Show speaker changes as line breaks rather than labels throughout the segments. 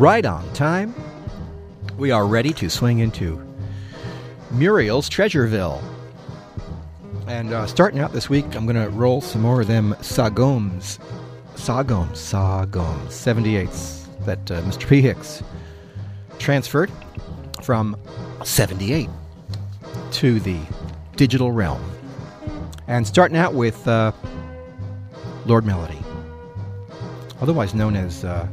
right on time. We are ready to swing into Muriel's Treasureville. And uh, starting out this week, I'm going to roll some more of them Sagomes. Sagomes, Sagomes, 78s that uh, Mr. P. Hicks transferred from 78 to the digital realm. And starting out with uh, Lord Melody, otherwise known as uh,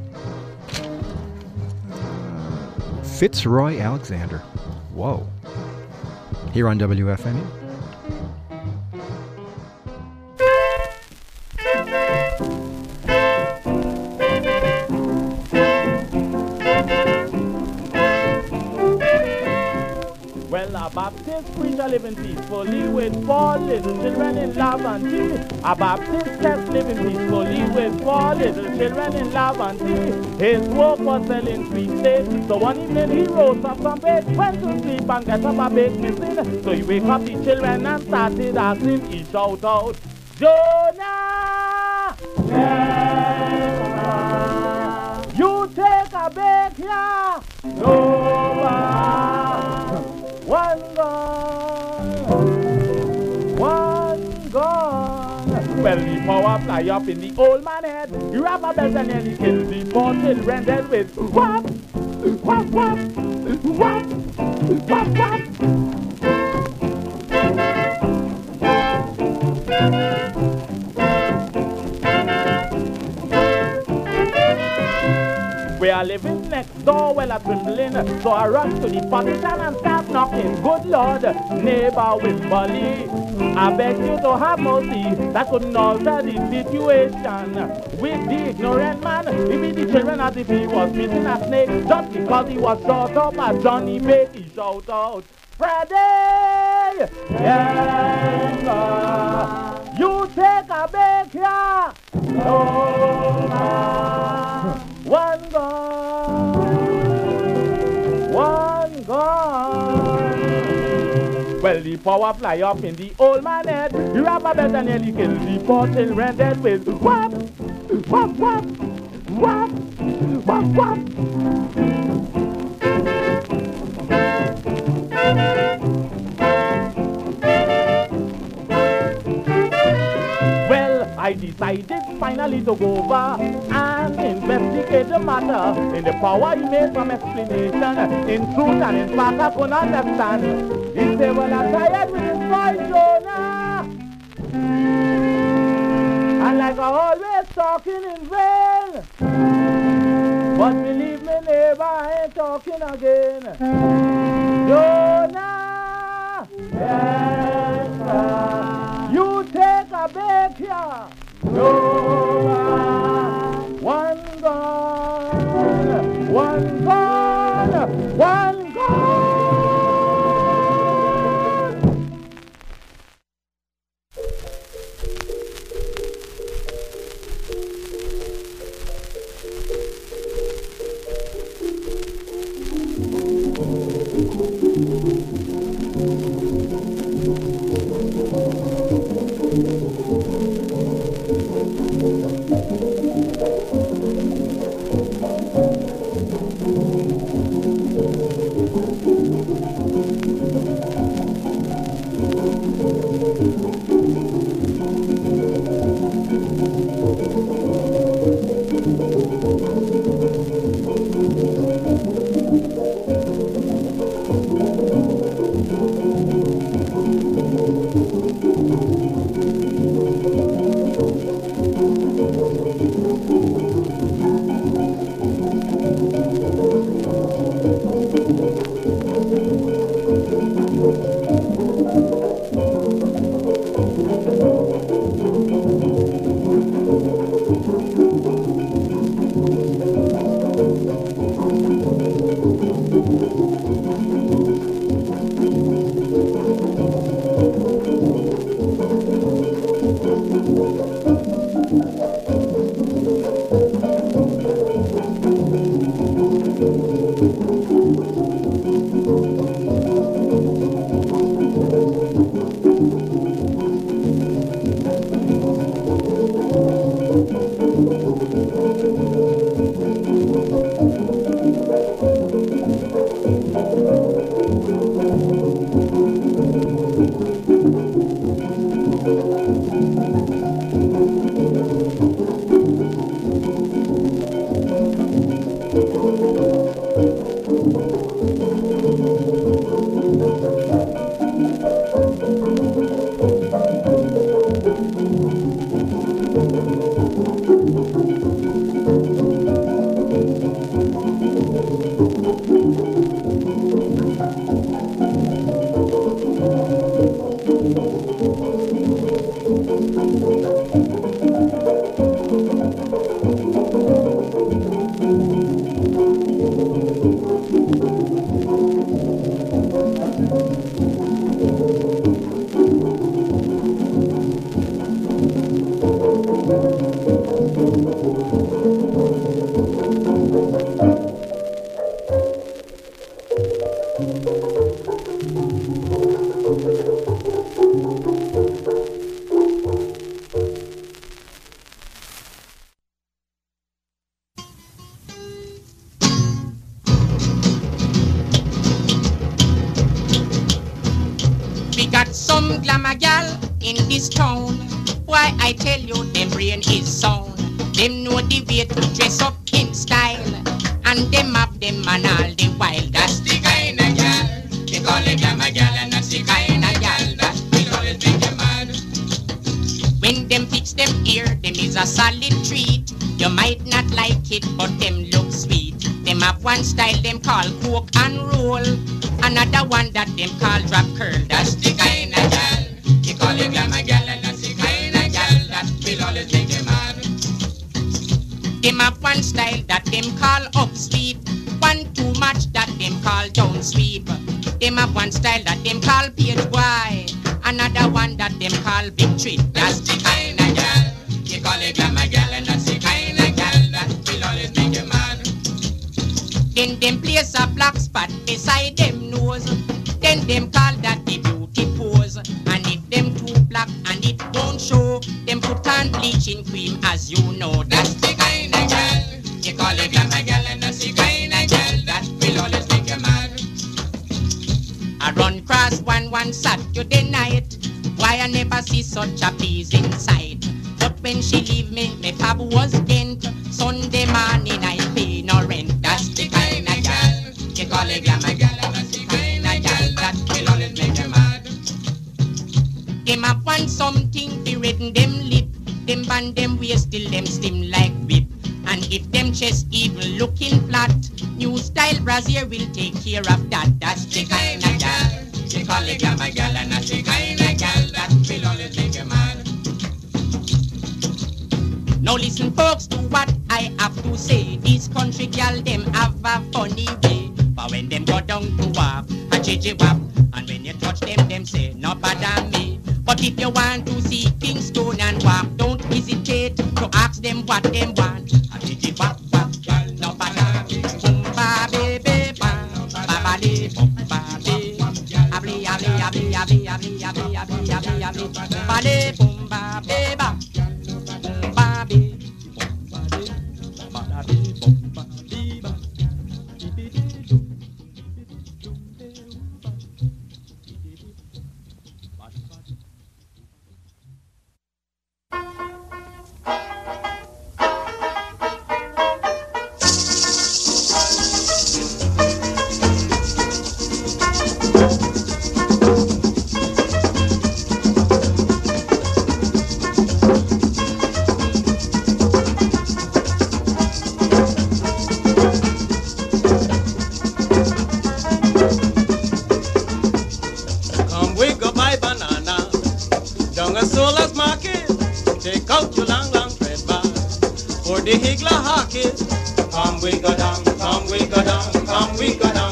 Fitzroy Alexander. Whoa. Here on WFMU.
Well, a Baptist preacher living peacefully with four little children in love and tea. A Baptist kept living peacefully with four little children in love and tea. His work was selling sweet steaks. So one evening he rose up from bed, went to sleep and get up a bit missing. So he wake up the children and started asking, he shout out, Jonah! Jonah! You take a bake here! Noah! One gone, one gone. Well, the power fly up in the old man head. He rap a belt and nearly kill the poor children dead with whop, We are living next door, well, a trembling. So I rush to the partition and start knocking. Good Lord, neighbor with bully. I beg you to have mercy. That couldn't alter the situation. With the ignorant man, Even the children as if he was missing a snake. Just because he was short up as Johnny made he shout out. Freddy! Yes. Uh, you take a bake here. No, One Well, the power fly up in the old man head. He rap a and nearly kill the poor children dead with whop, whop, whop, whop, whop, whop. Decided finally to go over and investigate the matter. In the power he made some explanation. In truth and in fact I could understand. He said, well I'm tired with this boy Jonah. And like I always talking in vain. But believe me neighbor, I ain't talking again. Jonah! Yes, sir. You take a bake here. One gone, one gone,
such a pleasing sight. Take
out your long, long thread bar for the Higla hockey. Come we go down, come we go down, come we go down.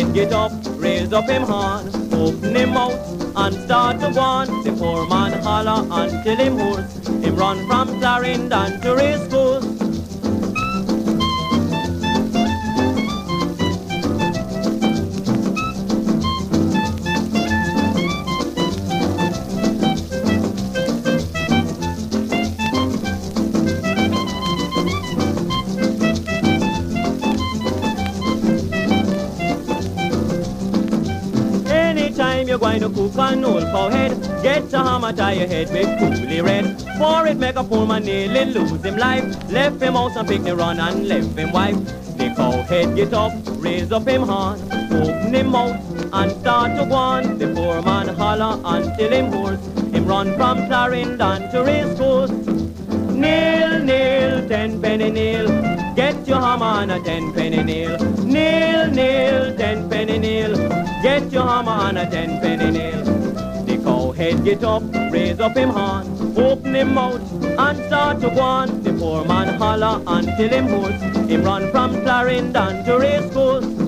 Head get up, raise up him horn, open him mouth and start to on. The poor man holler until him hoarse. Him run from Clarendon to his going to cook an old cow head, get a hammer, tie your head with coolie red. For it make a poor man nearly lose him life. Left him out pick the run and left him wife. The cow head get up, raise up him horn, open him mouth and start to go. The poor man holler until him hoarse. Him run from Clarendon to his coast. Nail, nail, ten penny nail. Get your hammer and a ten penny nail. Nail, nail, ten penny nail. Get your hammer and a ten penny nail. The cow head get up, raise up him horn, open him mouth and start to go on. The poor man holler until him hoarse. Him run from Clarendon to race course.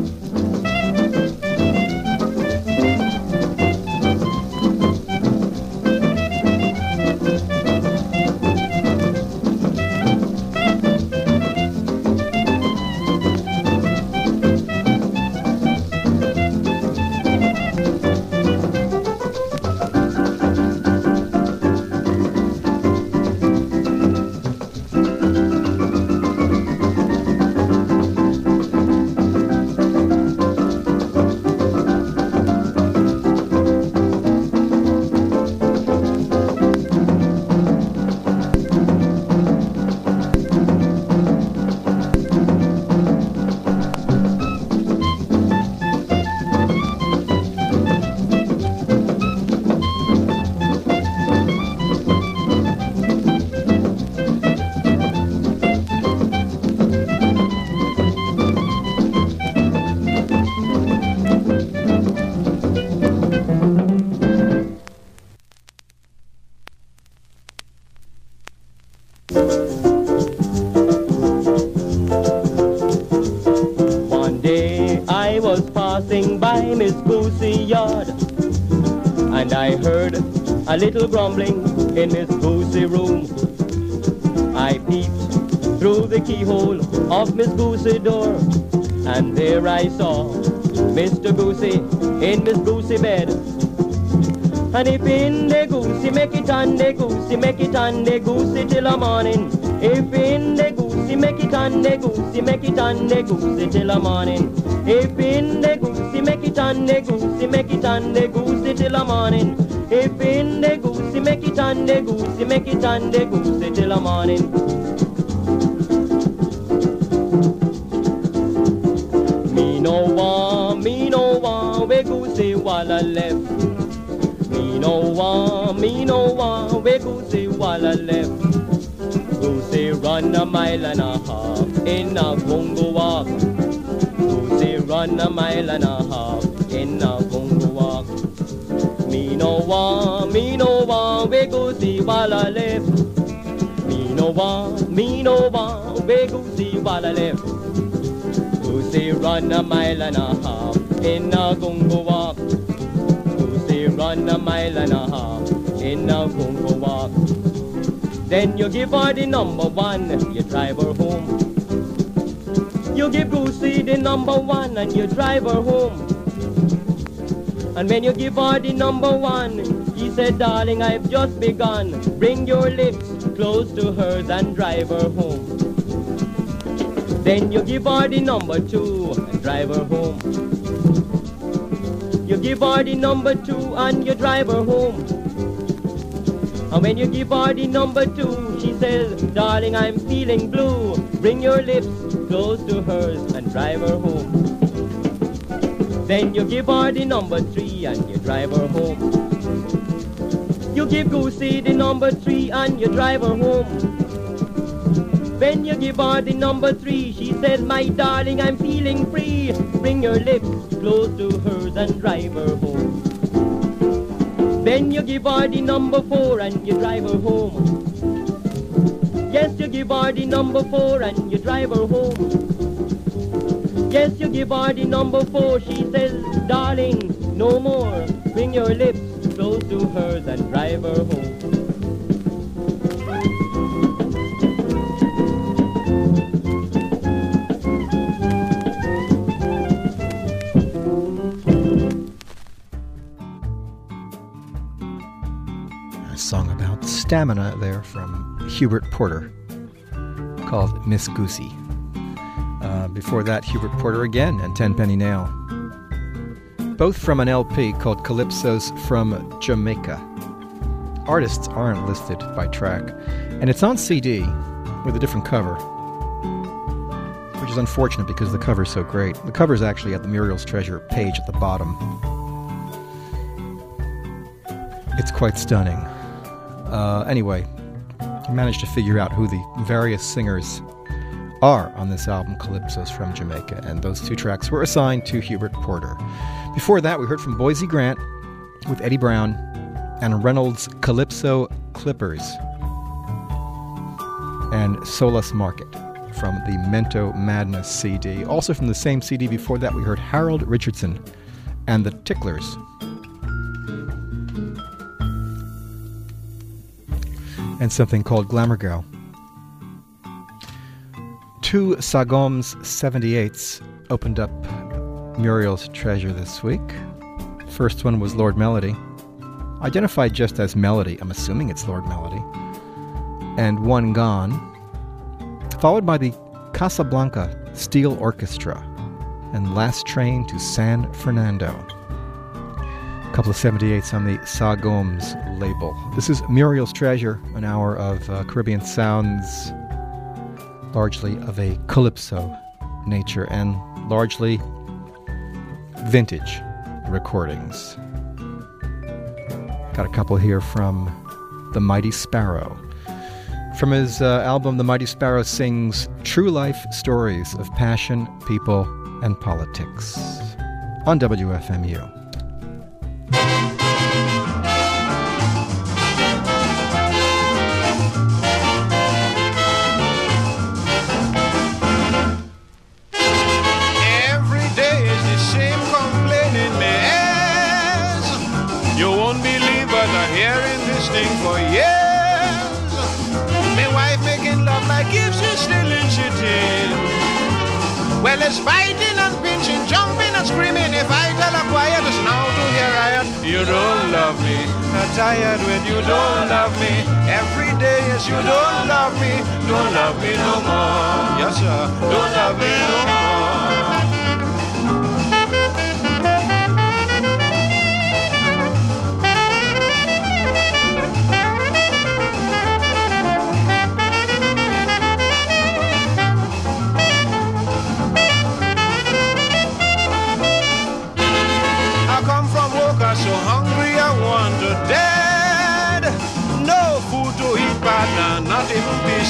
Little grumbling in Miss Goosey room. I peeped through the keyhole of Miss Goosey door and there I saw Mr. Goosey in Miss Goosey bed. And if in the goosey, make it on the goosey, make it on the goosey till the morning. If in the goosey, make it on the goosey, make it on the goosey till the morning. If in the goosey, make it on the goosey, make it on the goosey till the morning. If in the goosey, make it on the goosey, make it on the goosey till the morning. Me no want, me no want, we goosey while I left. Me no want, me no want, we goosey while I left. Goosey run a mile and a half in a Congo walk. Goosey run a mile and a half in a no want, me no want, we goosey while I left. Me no want, me no want, we goosey while I left. Goosey run a mile and a half in a Congo walk. Goosey run a mile and a half in a Congo walk. Then you give her the number one, you drive her home. You give Goosey the number one and you drive her home. And when you give her the number one, he said, darling, I've just begun. Bring your lips close to hers and drive her home. Then you give her the number two and drive her home. You give her the number two and you drive her home. And when you give her the number two, she says, darling, I'm feeling blue. Bring your lips close to hers and drive her home. Then you give her the number three and you drive her home. You give Goosey the number three and you drive her home. When you give her the number three, she says, my darling, I'm feeling free. Bring your lips close to hers and drive her home. Then you give her the number four and you drive her home. Yes, you give her the number four and you drive her home. Yes, you give her the number four. She says, darling, no more. Bring your lips close to hers and drive her home.
A song about stamina there from Hubert Porter called Miss Goosey. Before that, Hubert Porter again and Tenpenny Nail. Both from an LP called Calypso's from Jamaica. Artists aren't listed by track, and it's on CD with a different cover, which is unfortunate because the cover's so great. The cover's actually at the Muriel's Treasure page at the bottom. It's quite stunning. Uh, anyway, I managed to figure out who the various singers are on this album, Calypso's from Jamaica, and those two tracks were assigned to Hubert Porter. Before that, we heard from Boysie Grant with Eddie Brown and Reynolds Calypso Clippers and Solas Market from the Mento Madness CD. Also from the same CD before that, we heard Harold Richardson and the Ticklers and something called Glamour Girl. Two Sagomes 78s opened up Muriel's treasure this week. First one was Lord Melody, identified just as Melody, I'm assuming it's Lord Melody, and One Gone, followed by the Casablanca Steel Orchestra and Last Train to San Fernando. A couple of 78s on the Sagomes label. This is Muriel's Treasure, an hour of uh, Caribbean sounds, largely of a calypso nature and largely vintage recordings. Got a couple here from The Mighty Sparrow. From his uh, album, The Mighty Sparrow sings true life stories of passion, people, and politics on WFMU.
Tired when you don't love me. Every day is you don't love me. Don't love me no more. Yes, sir. Don't love me no more.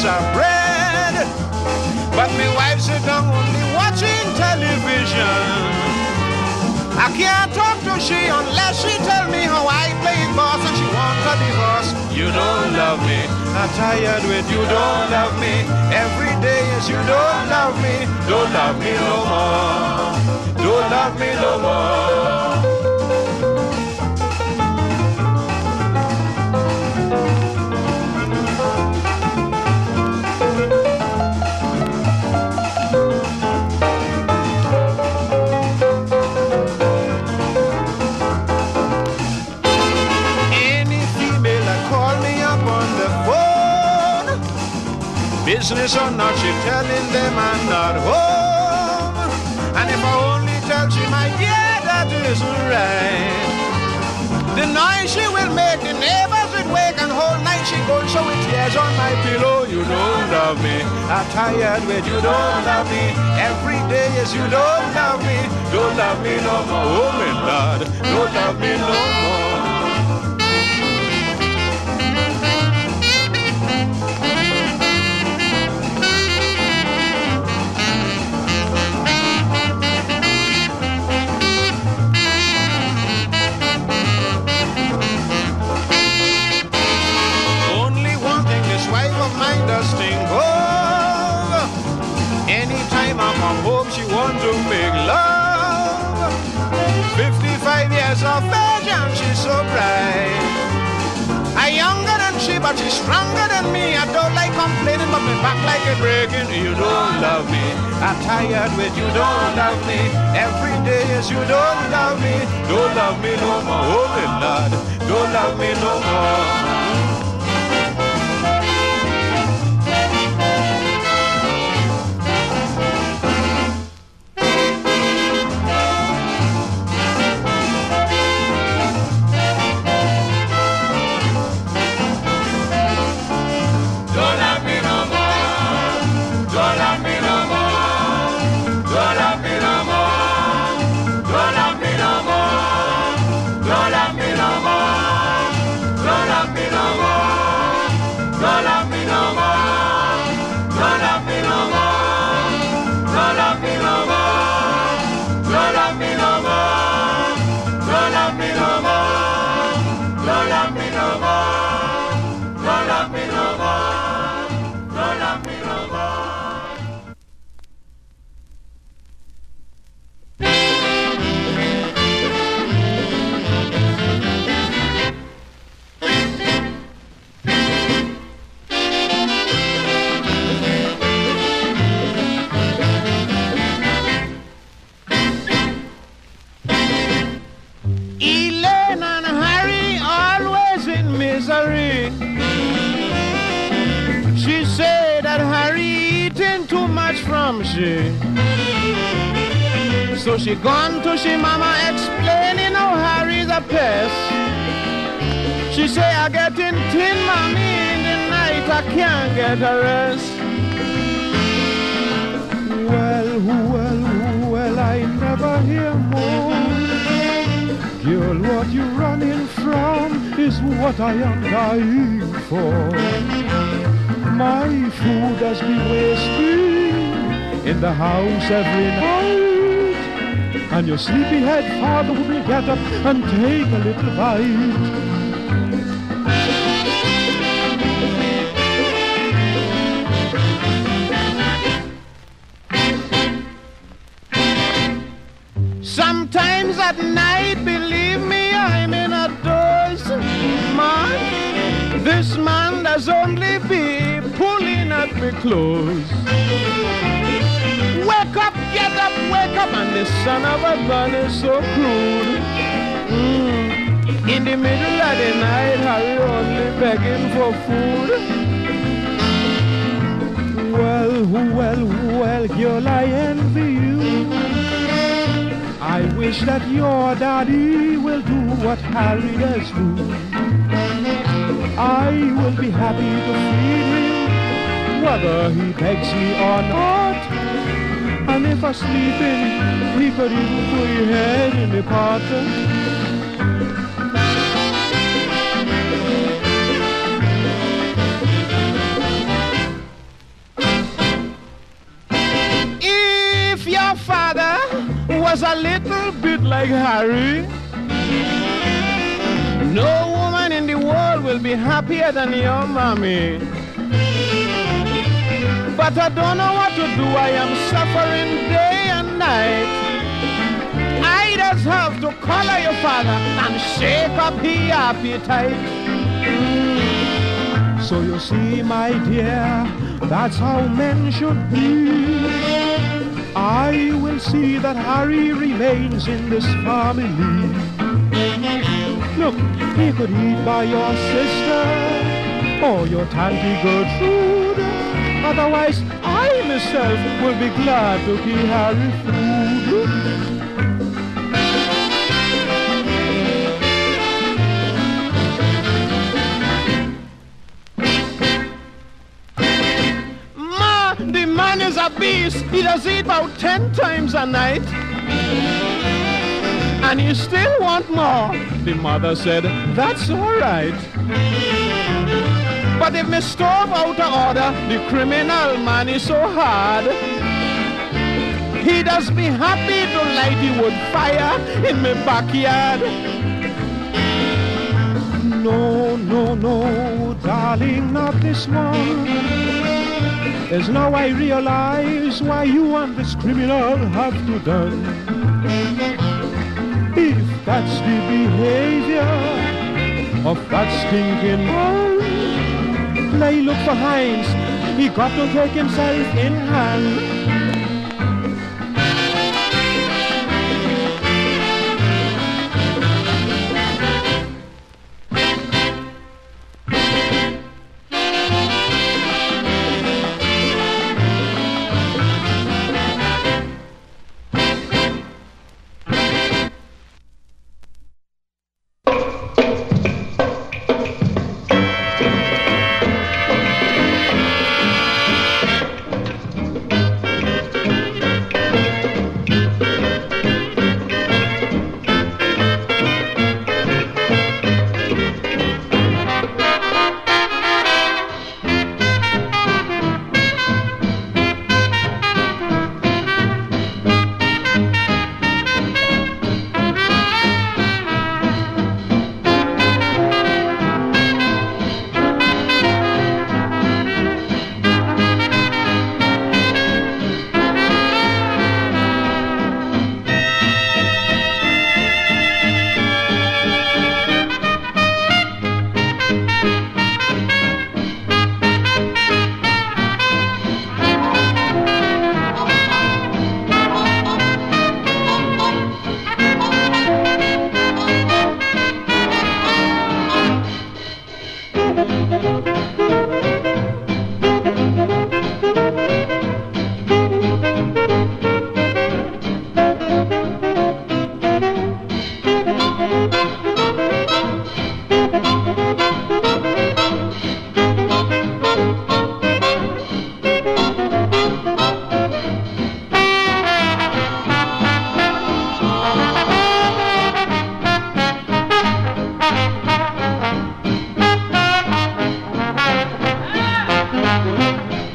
Of bread. But my wife sit down only watching television. I can't talk to she unless she tell me how I play boss and she wants a divorce. You don't love me. I'm tired with you don't love me. Every day is you don't love me. Don't love me no more. Don't love me no more. Business or not, she telling them I'm not home. And if I only tell she my yeah, that isn't right. The noise she will make, the neighbors will wake, and whole night she goes so with tears on my pillow. You don't love me. I'm tired with you don't love me. Every day is you don't love me. Don't love me no more. Oh, my Lord, don't love me no more. I'm tired with you don't love me. Every day is you don't love me. Don't love me no more. My Lord. Don't love me no more. She. So she gone to she mama explaining how Harry's a pest. She say I get in thin mommy in the night I can't get a rest. Well, well, well, I never hear more. Girl, what you running from is what I am dying for. My food has been wasting in the house every night. And your sleepyhead father will get up and take a little bite. Sometimes at night, believe me, I'm in a doze. Man, this man does only be pulling at me clothes. Up, get up, wake up, and the son of a gun is so crude. Mm. In the middle of the night, Harry only begging for food. Well, well, well, girl, I envy you. I wish that your daddy will do what Harry does do. I will be happy to feed him, whether he begs me or not. If I'm Hann er could even put his head in the pot. If your father was a little bit like Harry No woman in the world will be happier than your mommy but I don't know what to do. I am suffering day and night. I just have to collar your father and shake up his appetite. So you see, my dear, that's how men should be. I will see that Harry remains in this family. Look, he could eat by your sister or your Tanty Gertrude.
Otherwise, I myself will be glad to give Harry food. Ma, the man is a beast. He does eat about ten times a night. And you still want more. The mother said, that's all right. But if me stove out of order, the criminal man is so hard. He does me happy to light the wood fire in me backyard. No, no, no, darling, not this one. As now I realize why you and this criminal have to done. If that's the behavior of that stinking man, play look for Heinz. He got to take himself in hand.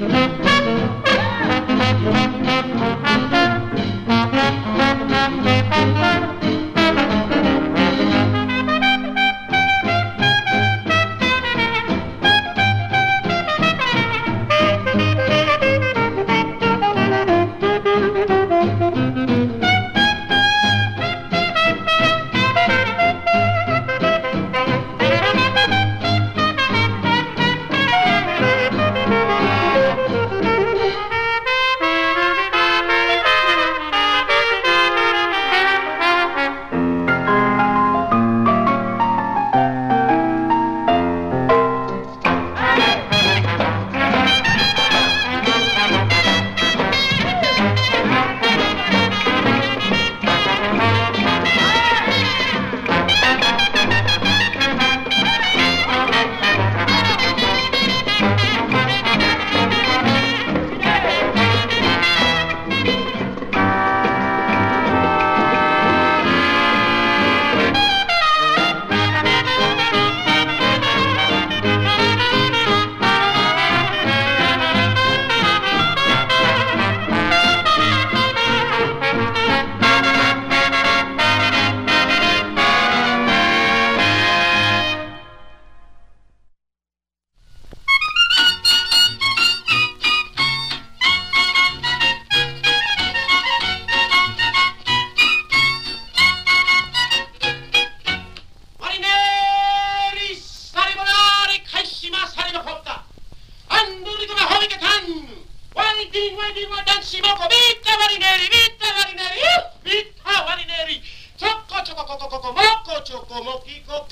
마리 como
Kiko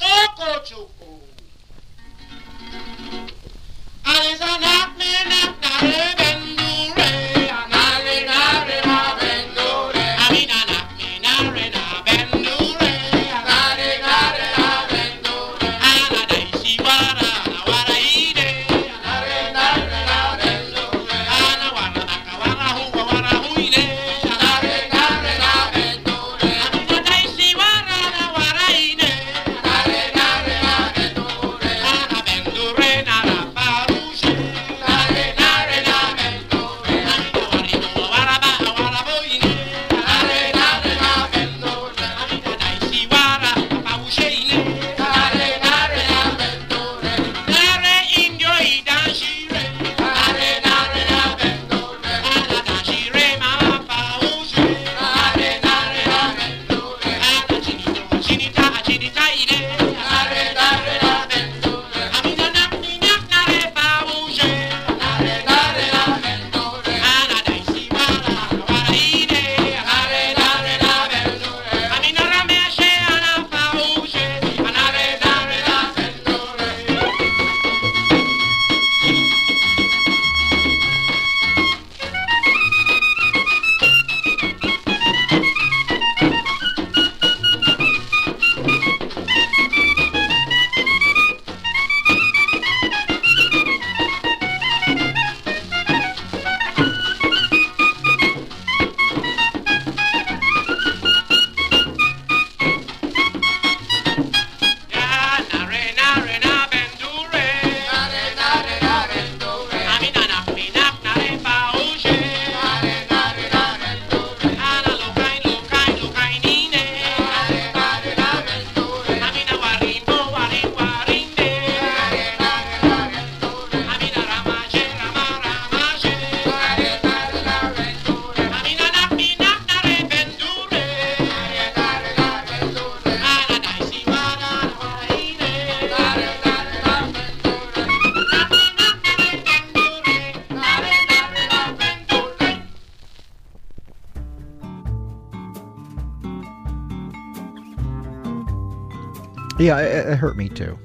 it, it hurt me too.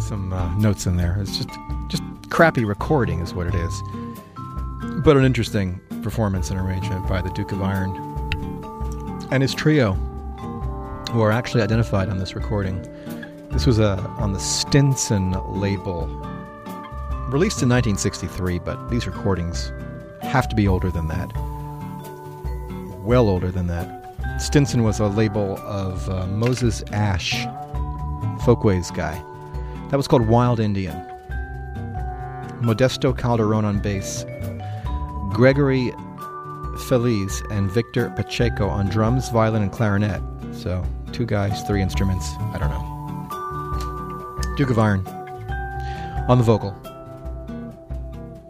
Some uh, notes in there. It's just just crappy recording, is what it is. But an interesting performance and arrangement by the Duke of Iron and his trio, who are actually identified on this recording. This was uh, on the Stinson label, released in 1963, but these recordings have to be older than that. Well older than that. Stinson was a label of uh, Moses Asch, Folkways guy. That was called Wild Indian. Modesto Calderon on bass, Gregory Feliz, and Victor Pacheco on drums, violin, and clarinet. So, two guys, three instruments. I don't know. Duke of Iron on the vocal.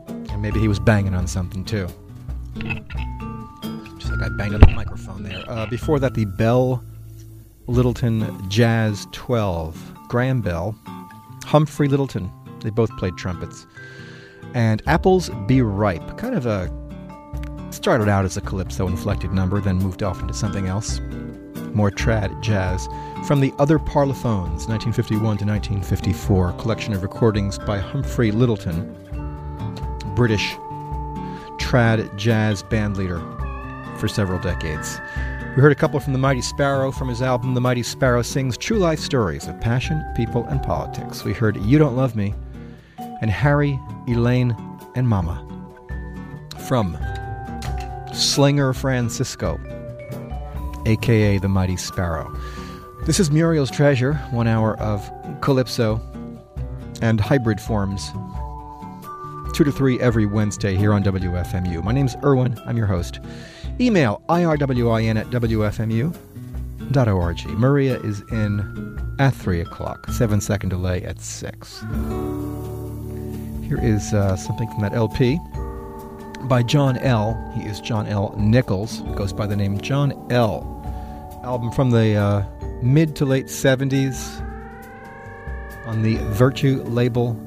And maybe he was banging on something too. Just like I banged on the microphone there. Uh, before that, the Bell Lyttelton Jazz 12. Graham Bell, Humphrey Lyttelton. They both played trumpets. And Apples Be Ripe. Kind of a. Started out as a calypso inflected number, then moved off into something else. More trad jazz. From the Other Parlophones, 1951 to 1954, collection of recordings by Humphrey Lyttelton, British trad jazz bandleader for several decades. We heard a couple from The Mighty Sparrow from his album The Mighty Sparrow Sings True Life Stories of Passion, People, and Politics. We heard You Don't Love Me and Harry, Elaine, and Mama from Slinger Francisco, aka The Mighty Sparrow. This is Muriel's Treasure, one hour of calypso and hybrid forms. Two to three every Wednesday here on WFMU. My name's Irwin. I'm your host. Email irwin at wfmu.org. Maria is in at 3 o'clock, seven second delay at 6. Here is uh, something from that LP by John L. He is John L. Nichols, goes by the name John L. Album from the uh, mid to late 70s on the Virtue label.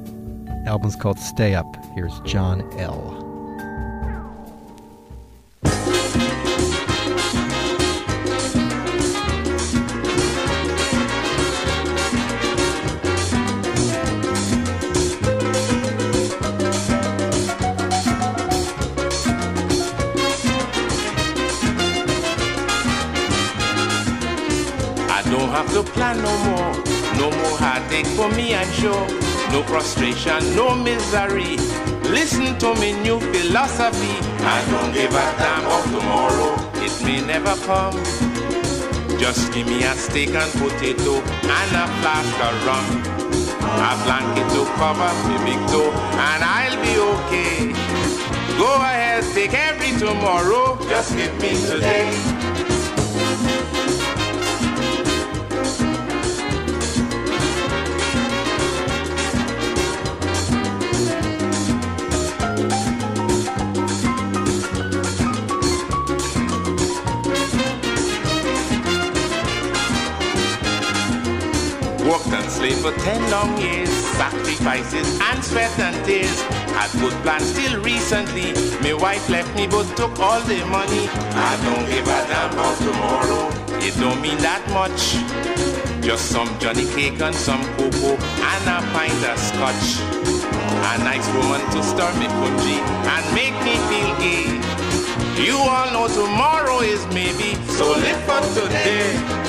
Album's called Stay Up. Here's John L.
I don't have to plan no more. No more heartache for me, I'm sure. No frustration, no misery. Listen to me new philosophy. I don't give a damn about tomorrow. It may never come. Just give me a steak and potato and a flask of rum. A blanket to cover me big toe and I'll be okay. Go ahead, take every tomorrow. Just give me today. For ten long years, sacrifices and sweat and tears. Had good plans till recently. My wife left me but took all the money. I don't give a damn about tomorrow. It don't mean that much. Just some Johnny cake and some cocoa and a pint of scotch. A nice woman to stir me punji and make me feel gay. You all know tomorrow is maybe, so live for today.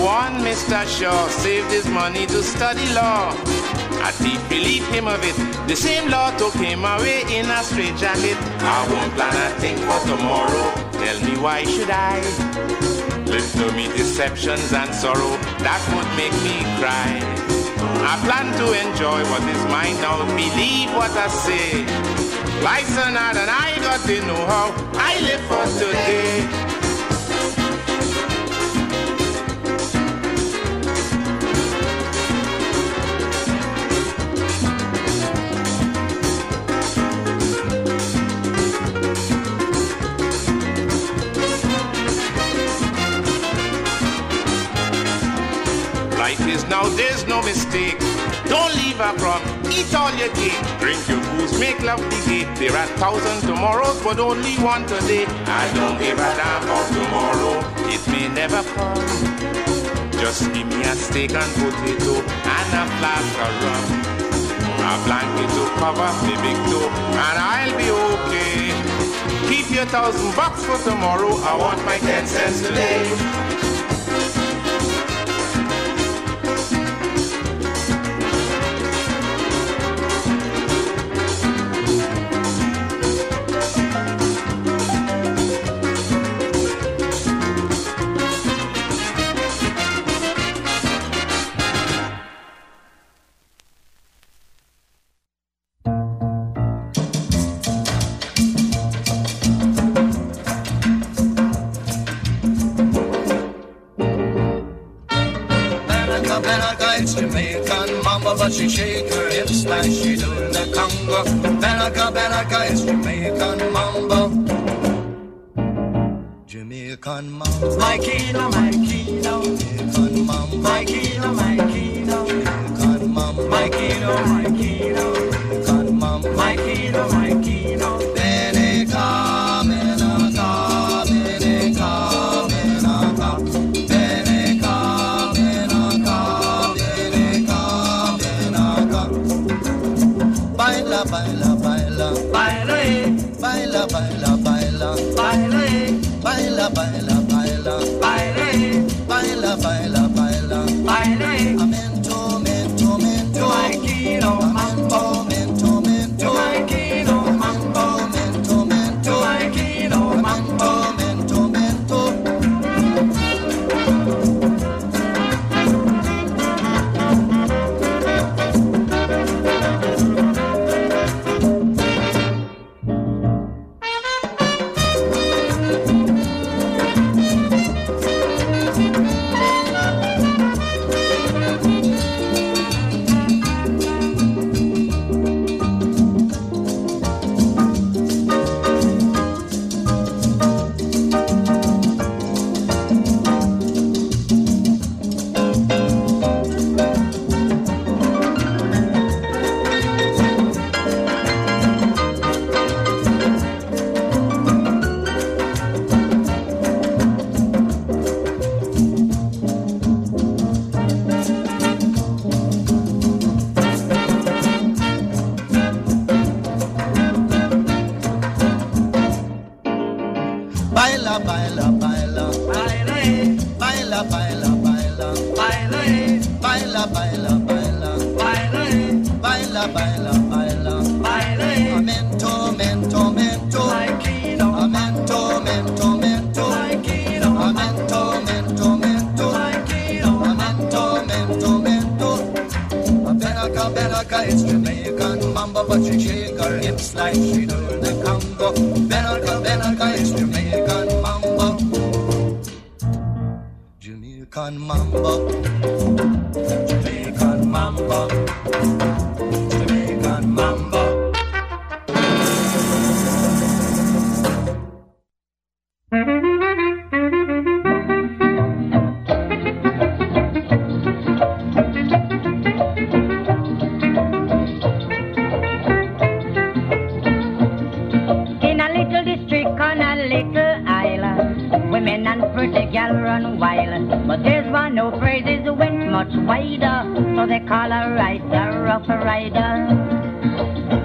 One, Mr. Shaw, saved his money to study law. A thief relieved him of it. The same law took him away in a straight jacket. I won't plan a thing for tomorrow. Tell me why should I? Live to me deceptions and sorrow that would make me cry. I plan to enjoy what is mine now. Believe what I say. Life's an art and I got to know how I live for today.
Mistake. Don't leave a crumb, eat all your cake. Drink your booze, make love the gate. There are thousand tomorrows, but only one today. I don't give a damn about tomorrow. It may never come. Just give me a steak and potato and a flask of rum. A blanket to cover me big toe, and I'll be okay. Keep your thousand bucks for tomorrow. I want my ten cents today.
Call right the rough rider.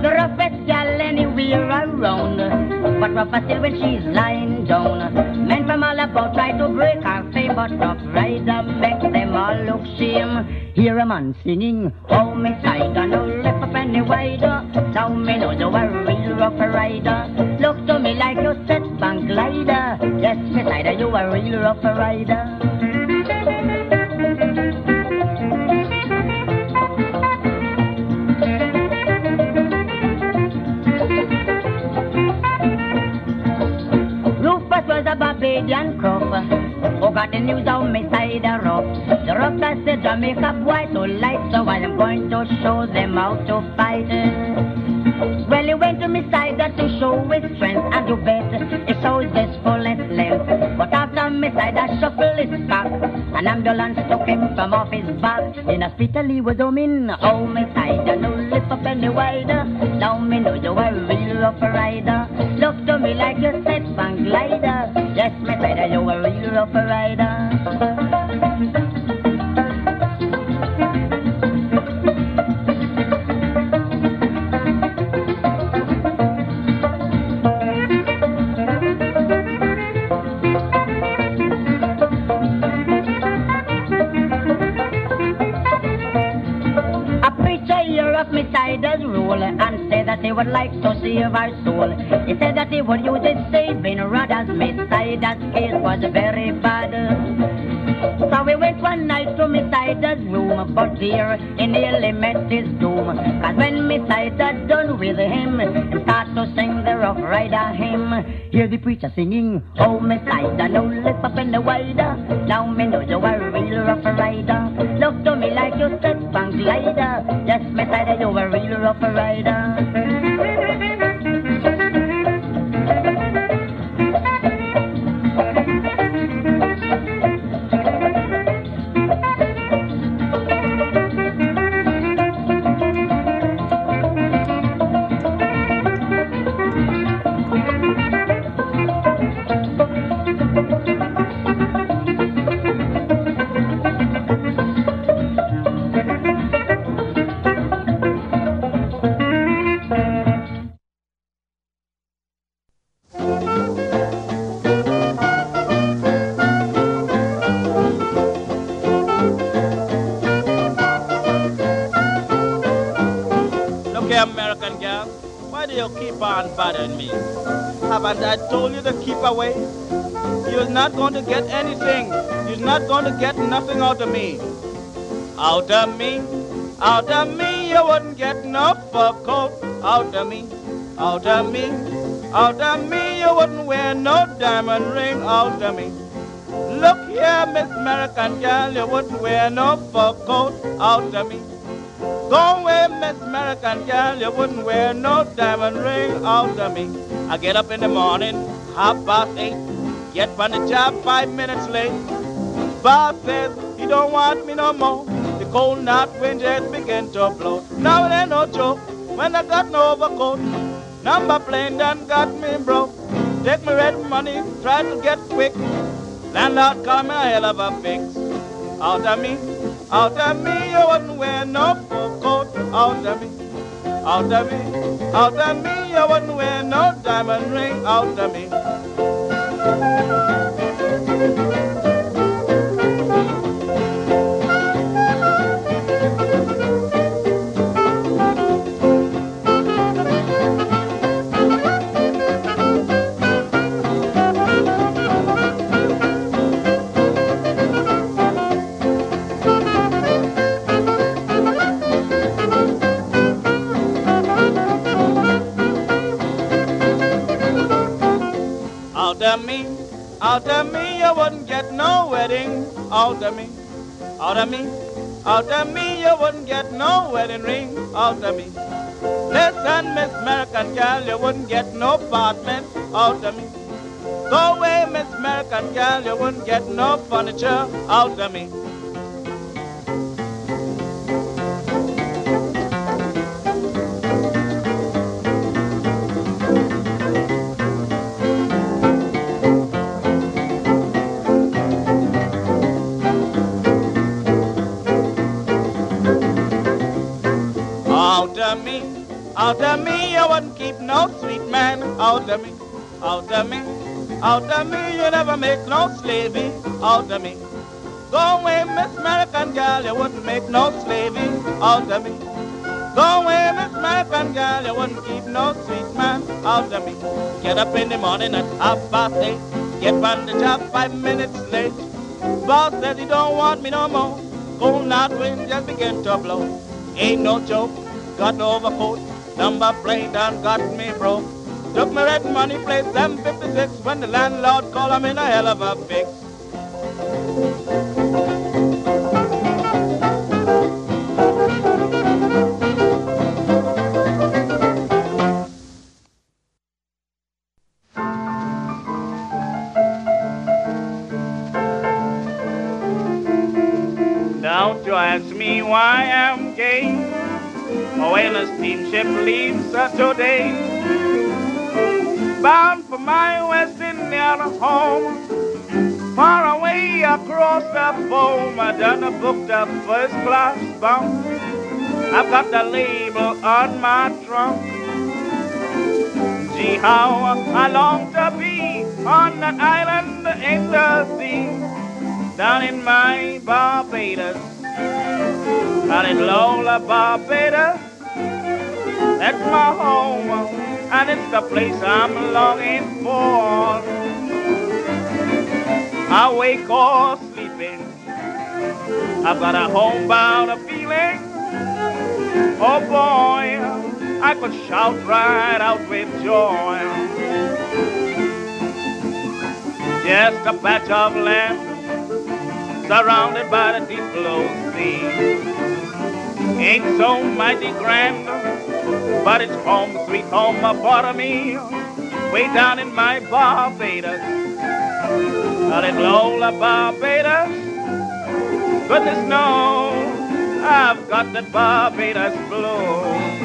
The roughest gal anywhere around, but rougher still when she's lying down. Men from all about try to break her fame, but rough rider makes them all look shame. Hear a man singing, oh me side, no left up any wider. Now me know you a real rough rider. Look to me like you set bank glider. Yes, me side, you a real rough rider. Jamaica boy so light, so I am going to show them how to fight. Well, he went to me side to show his strength, and you bet he showed his fullest length. But after me side, I shuffle his back. An ambulance took him from off his back. In a hospital he was home in home side. No lip up any wider. Me does rule and say that he would like to save our soul. He said that he would use his saving rod as side that case was very bad. So we went one night to me sider's room, but dear, he nearly met his doom. Cause when me sider done with him, he start to sing the rough rider hymn. Hear the preacher singing, oh me sider, no lift up in the wider. Now me know you a real rough rider. Glider. Yes, me sider, you're a real rough rider.
Keep away? You're not going to get anything. You're not going to get nothing out of me. Out of me, out of me, you wouldn't get no fur coat. Out of me, out of me, out of me, you wouldn't wear no diamond ring. Out of me. Look here, Miss American girl, you wouldn't wear no fur coat. Out of me. Go away, Miss American girl, you wouldn't wear no diamond ring out of me. I get up in the morning, half past eight, get from the job five minutes late. Boss says he don't want me no more. The cold north wind just begin to blow. Now it ain't no joke when I got no overcoat. Number plane done got me broke. Take my red money, try to get quick. Landlord call me a hell of a fix. Out of me, out of me, you wouldn't wear no coat. Out of me, out of me, out of me, you wouldn't wear no diamond ring. Out of me. Of me, out of me, you wouldn't get no wedding. Out of me, out of me, out of me, you wouldn't get no wedding ring. Out of me. Listen, Miss American girl, you wouldn't get no apartment. Out of me. Go away, Miss American girl, you wouldn't get no furniture. Out of me. Out of me, you wouldn't keep no sweet man. Out of me, out of me, out of me, you never make no slavey. Out of me. Go away, Miss American girl, you wouldn't make no slavey. Out of me. Go away, Miss American girl, you wouldn't keep no sweet man. Out of me. Get up in the morning at half past eight. Get on the job five minutes late. Boss says he don't want me no more. Cold north wind just begin to blow. Ain't no joke, got no overcoat. Number plate done got me broke. Took my red money plate, 756, when the landlord called I'm in a hell of a fix. When a steamship leaves uh, today. Bound for my West Indian home, far away across the foam. I done a booked a first class bound. I've got the label on my trunk. Gee, how I long to be on that island in the sea, down in my Barbados, down in Lola, Barbados. That's my home, and it's the place I'm longing for. Awake or sleeping, I've got a homebound feeling. Oh boy, I could shout right out with joy. Just a patch of land surrounded by the deep blue sea. Ain't so mighty grand, but it's home, sweet home for me. Way down in my Barbados, out in Lola, Barbados. Goodness knows I've got that Barbados blue.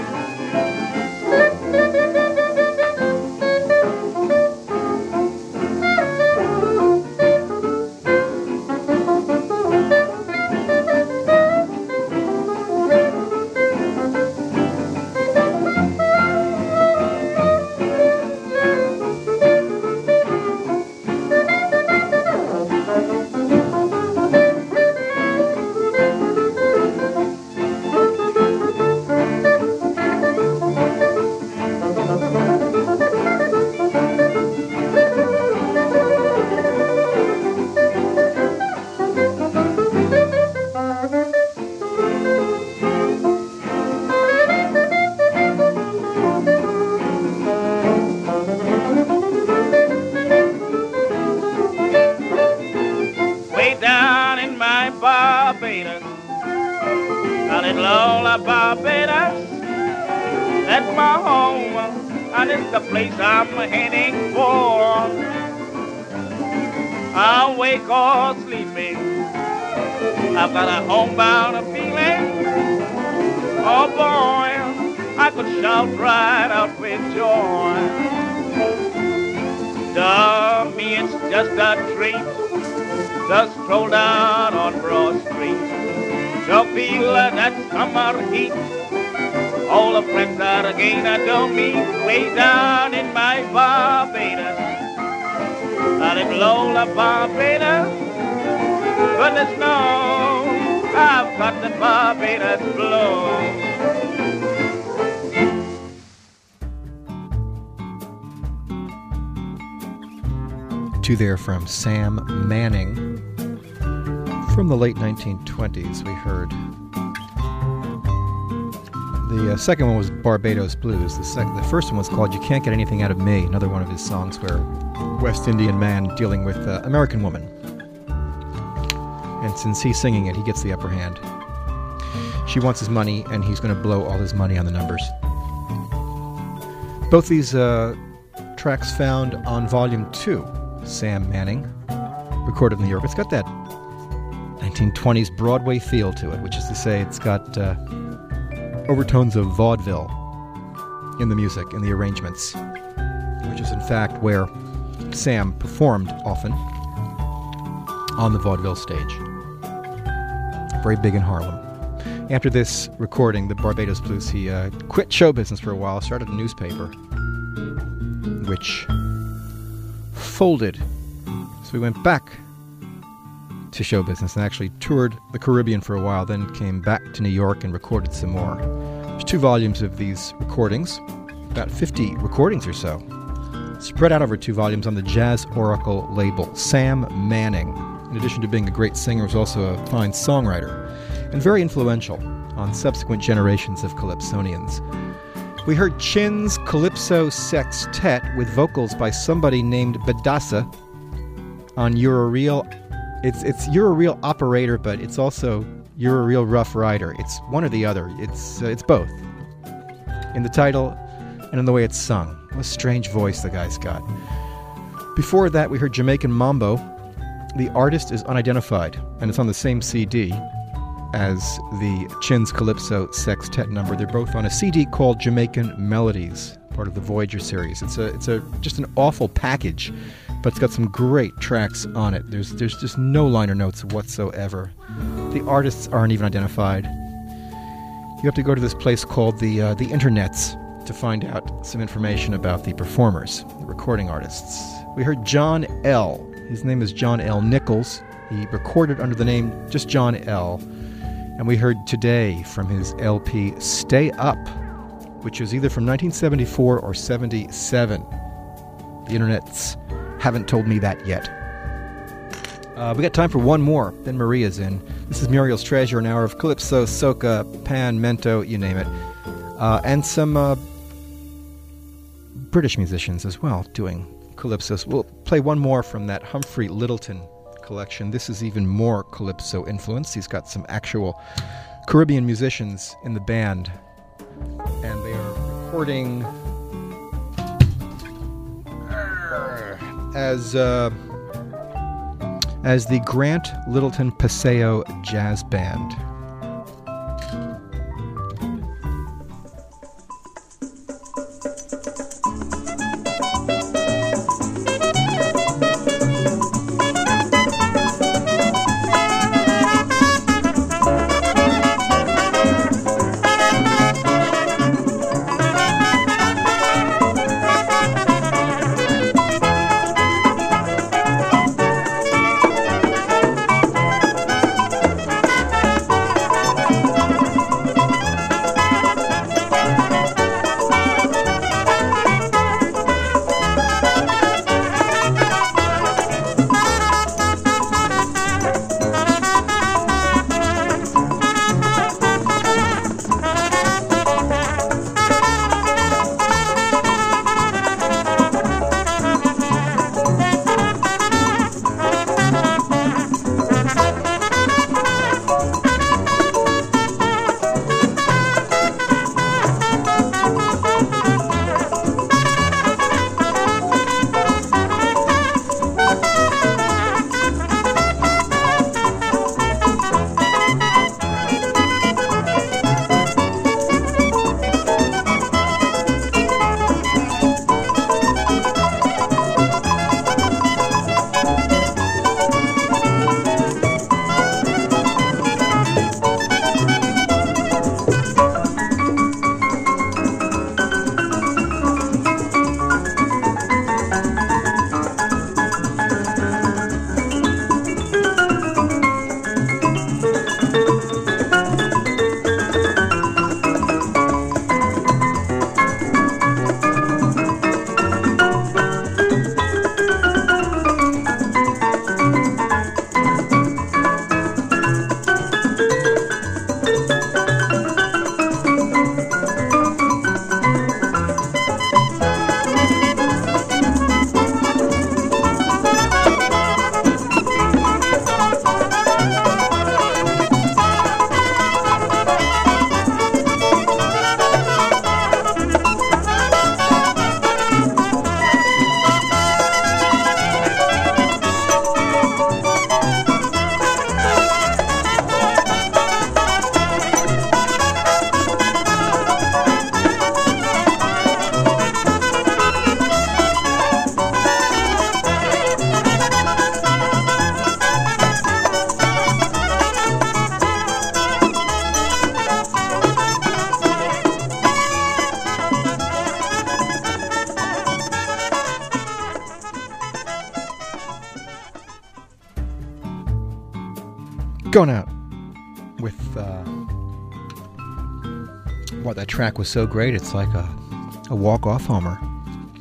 Barbados blues.
Two there from Sam Manning. From the late 1920s, we heard. The uh, second one was Barbados Blues. The, sec- the first one was called You Can't Get Anything Out of Me, another one of his songs where West Indian man dealing with uh, American woman. And since he's singing it, he gets the upper hand. She wants his money, and he's going to blow all his money on the numbers. Both these uh, tracks found on Volume 2, Sam Manning, recorded in New York. It's got that 1920s Broadway feel to it, which is to say, it's got uh, overtones of vaudeville in the music, in the arrangements, which is in fact where Sam performed often on the vaudeville stage. Very big in Harlem. After this recording, the Barbados Blues, he uh, quit show business for a while, started a newspaper, which folded. So he went back to show business and actually toured the Caribbean for a while, then came back to New York and recorded some more. There's two volumes of these recordings, about 50 recordings or so, spread out over two volumes on the Jazz Oracle label. Sam Manning, in addition to being a great singer, was also a fine songwriter and very influential on subsequent generations of calypsonians. We heard Chin's Calypso Sextet with vocals by somebody named Bedasse on You're a Real. It's it's You're a Real Operator, but it's also You're a Real Rough Rider. It's one or the other. It's uh, it's both. In the title and in the way it's sung. What a strange voice the guy's got. Before that, we heard Jamaican Mambo. The artist is unidentified, and it's on the same CD. As the Chins Calypso Sextet number. They're both on a CD called Jamaican Melodies, part of the Voyager series. It's a it's a just an awful package, but it's got some great tracks on it. There's there's just no liner notes whatsoever. The artists aren't even identified. You have to go to this place called the uh, the Internets to find out some information about the performers, the recording artists. We heard John L. His name is John L. Nichols. He recorded under the name just John L. And we heard today from his LP Stay Up, which was either from 1974 or 77. The internets haven't told me that yet. Uh, we got time for one more, then Maria's in. This is Muriel's Treasure, an hour of calypso, soca, pan, mento, you name it. Uh, and some uh, British musicians as well doing calypsos. We'll play one more from that Humphrey Lyttelton collection. This is even more calypso influence. He's got some actual Caribbean musicians in the band, and they are recording as uh, as the Grant Lyttelton Paseo Jazz Band. Was so great. It's like a, a walk off homer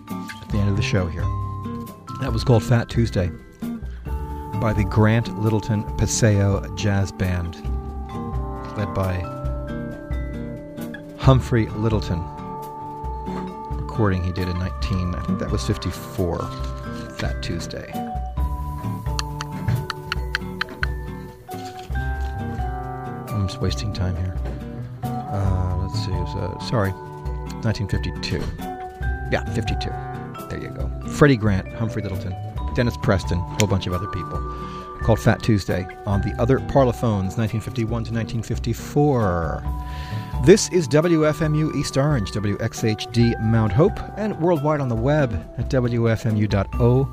at the end of the show here. That was called Fat Tuesday by the Grant Lyttelton Paseo Jazz Band, led by Humphrey Lyttelton. Recording he did in 19, I think that was 54, Fat Tuesday. I'm just wasting time here. Uh, sorry, 1952. Yeah, 52. There you go. Freddie Grant, Humphrey Lyttelton, Dennis Preston, a whole bunch of other people. called Fat Tuesday on the other parlophones, 1951 to 1954. This is WFMU East Orange, WXHD Mount Hope, and worldwide on the web at WFMU.org.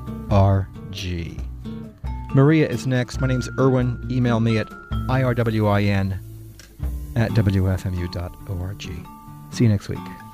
Maria is next. My name's Irwin. Email me at irwin at WFMU.org. See you next week.